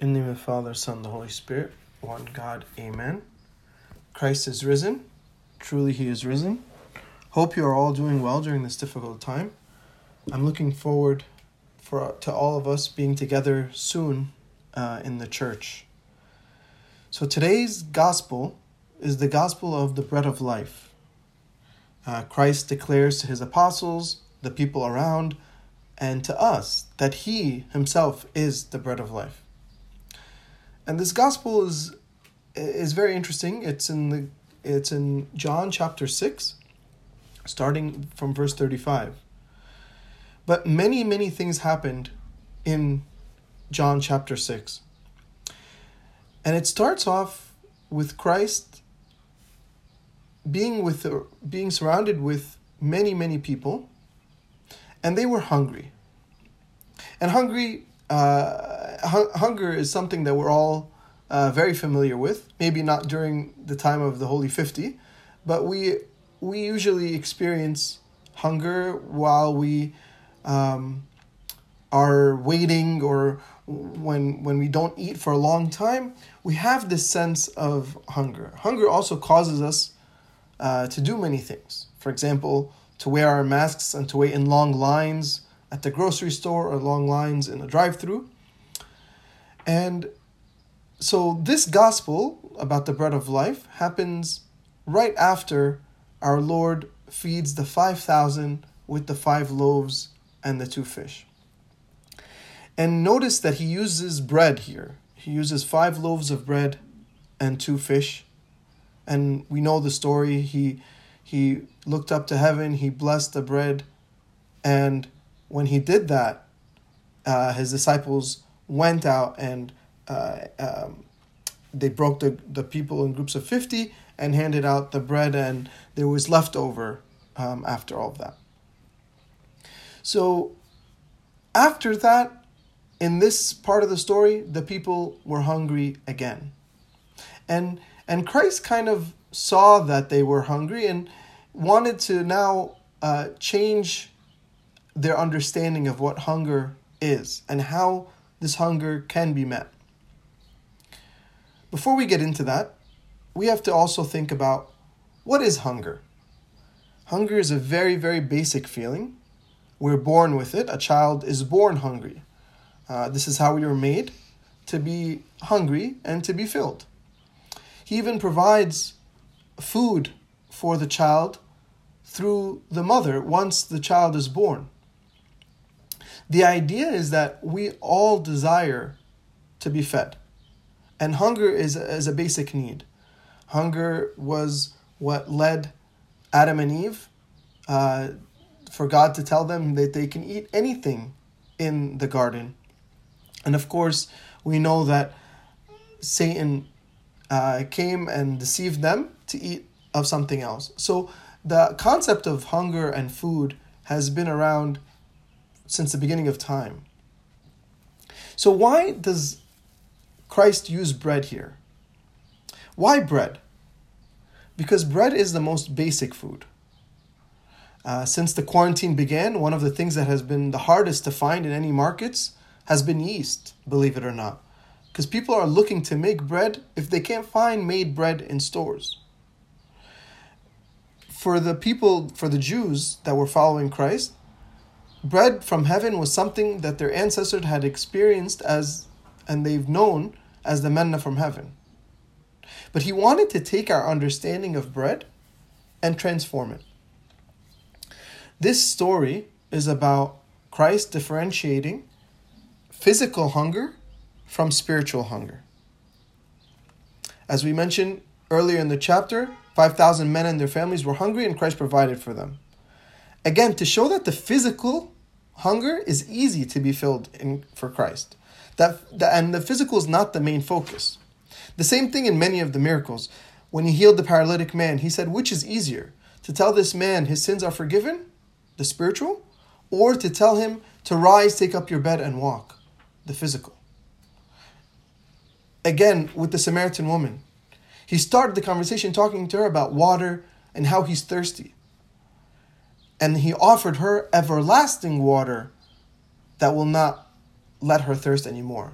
In the name of the Father, Son, the Holy Spirit, one God, Amen. Christ is risen. Truly, He is risen. Hope you are all doing well during this difficult time. I'm looking forward for to all of us being together soon uh, in the church. So today's gospel is the gospel of the bread of life. Uh, Christ declares to his apostles, the people around, and to us that he himself is the bread of life. And this gospel is is very interesting. It's in the it's in John chapter 6 starting from verse 35. But many many things happened in John chapter 6. And it starts off with Christ being with being surrounded with many many people and they were hungry. And hungry uh, hunger is something that we're all uh, very familiar with. Maybe not during the time of the Holy Fifty, but we we usually experience hunger while we um, are waiting or when when we don't eat for a long time. We have this sense of hunger. Hunger also causes us uh, to do many things. For example, to wear our masks and to wait in long lines at the grocery store or long lines in a drive through. And so, this gospel about the bread of life happens right after our Lord feeds the 5,000 with the five loaves and the two fish. And notice that he uses bread here. He uses five loaves of bread and two fish. And we know the story. He he looked up to heaven, he blessed the bread, and when he did that, uh, his disciples went out and uh, um, they broke the, the people in groups of 50 and handed out the bread, and there was leftover um, after all of that. So, after that, in this part of the story, the people were hungry again. And, and Christ kind of saw that they were hungry and wanted to now uh, change their understanding of what hunger is and how this hunger can be met. Before we get into that, we have to also think about what is hunger? Hunger is a very, very basic feeling. We're born with it. A child is born hungry. Uh, this is how we were made to be hungry and to be filled. He even provides food for the child through the mother once the child is born. The idea is that we all desire to be fed. And hunger is, is a basic need. Hunger was what led Adam and Eve uh, for God to tell them that they can eat anything in the garden. And of course, we know that Satan uh, came and deceived them to eat of something else. So the concept of hunger and food has been around since the beginning of time. So, why does Christ use bread here? Why bread? Because bread is the most basic food. Uh, since the quarantine began, one of the things that has been the hardest to find in any markets has been yeast, believe it or not. Because people are looking to make bread if they can't find made bread in stores for the people, for the Jews that were following Christ, bread from heaven was something that their ancestors had experienced as, and they've known as the manna from heaven. But he wanted to take our understanding of bread and transform it. This story is about Christ differentiating physical hunger from spiritual hunger. As we mentioned earlier in the chapter, 5,000 men and their families were hungry, and Christ provided for them. Again, to show that the physical hunger is easy to be filled in for Christ. That, that and the physical is not the main focus. The same thing in many of the miracles. When he healed the paralytic man, he said, Which is easier? To tell this man his sins are forgiven, the spiritual, or to tell him to rise, take up your bed, and walk, the physical? Again, with the Samaritan woman, he started the conversation talking to her about water and how he's thirsty. And he offered her everlasting water that will not let her thirst anymore.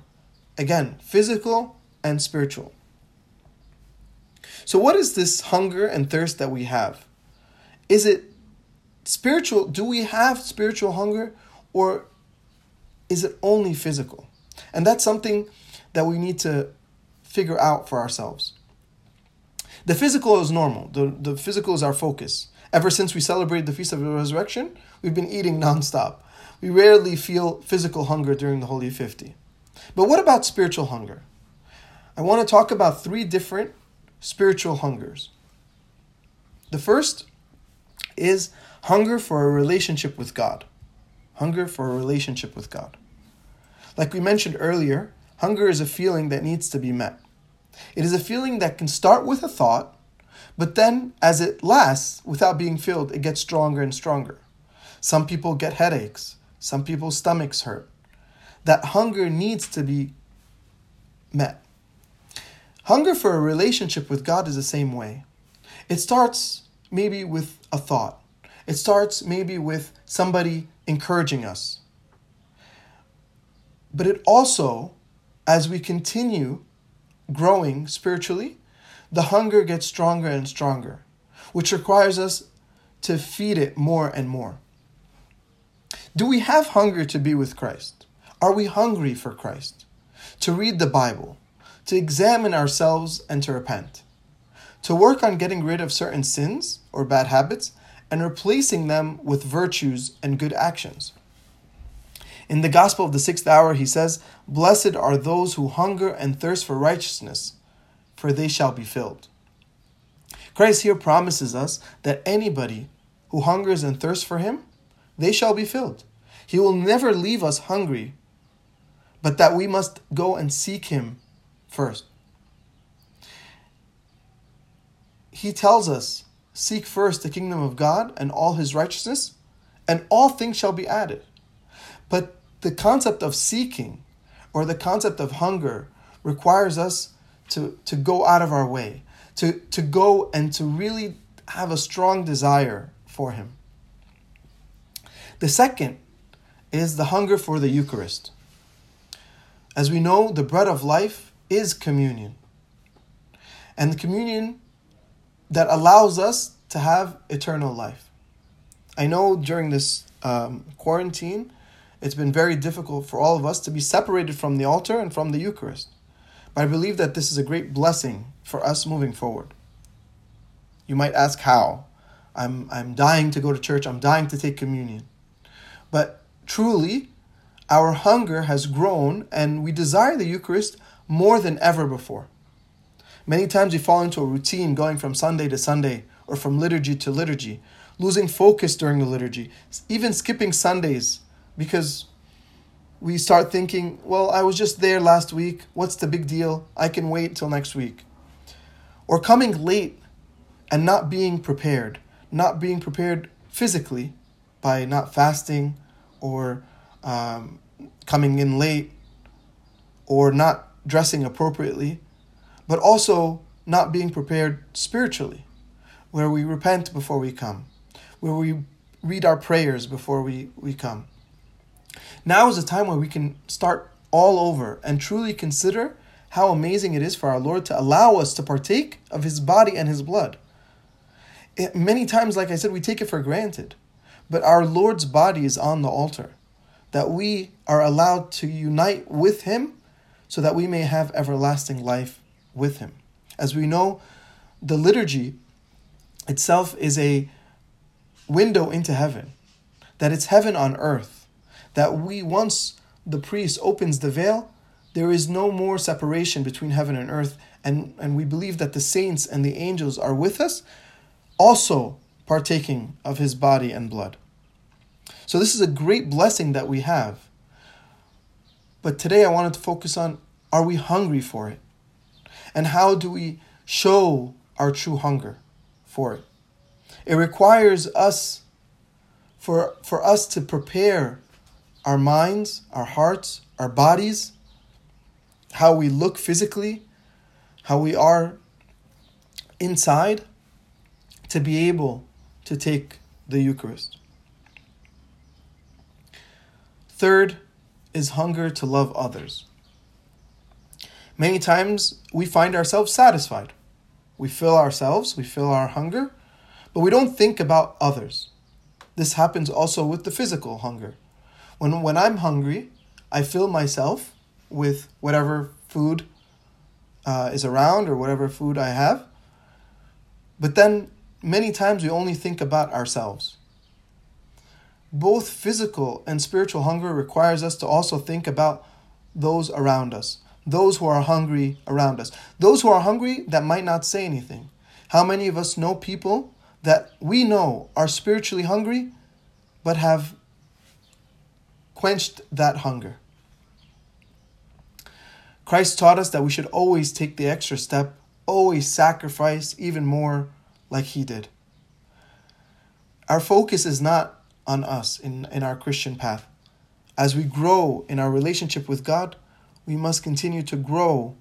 Again, physical and spiritual. So, what is this hunger and thirst that we have? Is it spiritual? Do we have spiritual hunger or is it only physical? And that's something that we need to figure out for ourselves. The physical is normal, the, the physical is our focus. Ever since we celebrated the Feast of the Resurrection, we've been eating nonstop. We rarely feel physical hunger during the Holy 50. But what about spiritual hunger? I want to talk about three different spiritual hungers. The first is hunger for a relationship with God. Hunger for a relationship with God. Like we mentioned earlier, hunger is a feeling that needs to be met. It is a feeling that can start with a thought, but then as it lasts without being filled, it gets stronger and stronger. Some people get headaches, some people's stomachs hurt. That hunger needs to be met. Hunger for a relationship with God is the same way. It starts maybe with a thought, it starts maybe with somebody encouraging us. But it also, as we continue growing spiritually, the hunger gets stronger and stronger, which requires us to feed it more and more. Do we have hunger to be with Christ? Are we hungry for Christ? To read the Bible, to examine ourselves and to repent, to work on getting rid of certain sins or bad habits and replacing them with virtues and good actions. In the Gospel of the sixth hour, he says, Blessed are those who hunger and thirst for righteousness, for they shall be filled. Christ here promises us that anybody who hungers and thirsts for him, they shall be filled. He will never leave us hungry, but that we must go and seek him first. He tells us, Seek first the kingdom of God and all his righteousness, and all things shall be added. But the concept of seeking or the concept of hunger requires us to, to go out of our way, to, to go and to really have a strong desire for Him. The second is the hunger for the Eucharist. As we know, the bread of life is communion. And the communion that allows us to have eternal life. I know during this um, quarantine, it's been very difficult for all of us to be separated from the altar and from the Eucharist. But I believe that this is a great blessing for us moving forward. You might ask how. I'm, I'm dying to go to church, I'm dying to take communion. But truly, our hunger has grown and we desire the Eucharist more than ever before. Many times we fall into a routine going from Sunday to Sunday or from liturgy to liturgy, losing focus during the liturgy, even skipping Sundays because we start thinking, well, I was just there last week. What's the big deal? I can wait till next week. Or coming late and not being prepared, not being prepared physically by not fasting or um, coming in late or not dressing appropriately, but also not being prepared spiritually, where we repent before we come, where we read our prayers before we, we come. Now is a time where we can start all over and truly consider how amazing it is for our Lord to allow us to partake of His body and His blood. It, many times, like I said, we take it for granted, but our Lord's body is on the altar, that we are allowed to unite with Him so that we may have everlasting life with Him. As we know, the liturgy itself is a window into heaven, that it's heaven on earth that we, once the priest opens the veil, there is no more separation between heaven and earth. And, and we believe that the saints and the angels are with us, also partaking of his body and blood. So, this is a great blessing that we have. But today I wanted to focus on are we hungry for it? And how do we show our true hunger for it? It requires us, for, for us to prepare our minds, our hearts, our bodies, how we look physically, how we are inside, to be able to take the Eucharist. Third is hunger to love others. Many times we find ourselves satisfied. We fill ourselves, we fill our hunger, but we don't think about others. This happens also with the physical hunger. When, when I'm hungry, I fill myself with whatever food uh, is around or whatever food I have. But then many times we only think about ourselves. Both physical and spiritual hunger requires us to also think about those around us, those who are hungry around us, those who are hungry that might not say anything. How many of us know people that we know are spiritually hungry but have quenched that hunger? Christ taught us that we should always take the extra step, always sacrifice even more like he did. Our focus is not on us in, in our Christian path. As we grow in our relationship with God, we must continue to grow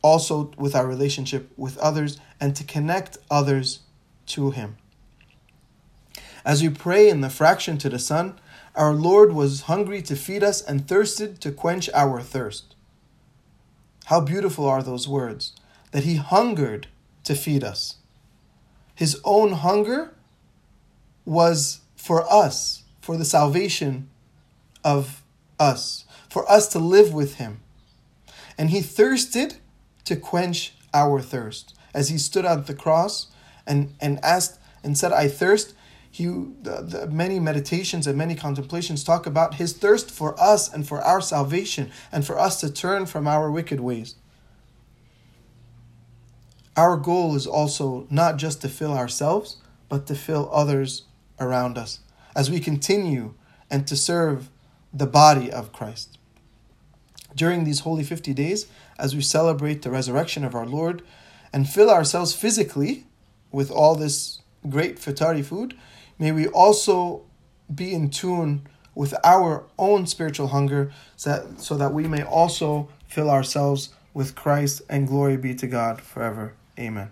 also with our relationship with others and to connect others to Him. As we pray in the fraction to the Son, our Lord was hungry to feed us and thirsted to quench our thirst. How beautiful are those words that He hungered to feed us. His own hunger was for us, for the salvation of us, for us to live with Him. And He thirsted to quench our thirst. As He stood at the cross and, and asked and said, I thirst, he the, the, many meditations and many contemplations talk about his thirst for us and for our salvation and for us to turn from our wicked ways. Our goal is also not just to fill ourselves but to fill others around us as we continue and to serve the body of Christ. During these holy 50 days as we celebrate the resurrection of our Lord and fill ourselves physically with all this great fitari food May we also be in tune with our own spiritual hunger so that, so that we may also fill ourselves with Christ and glory be to God forever. Amen.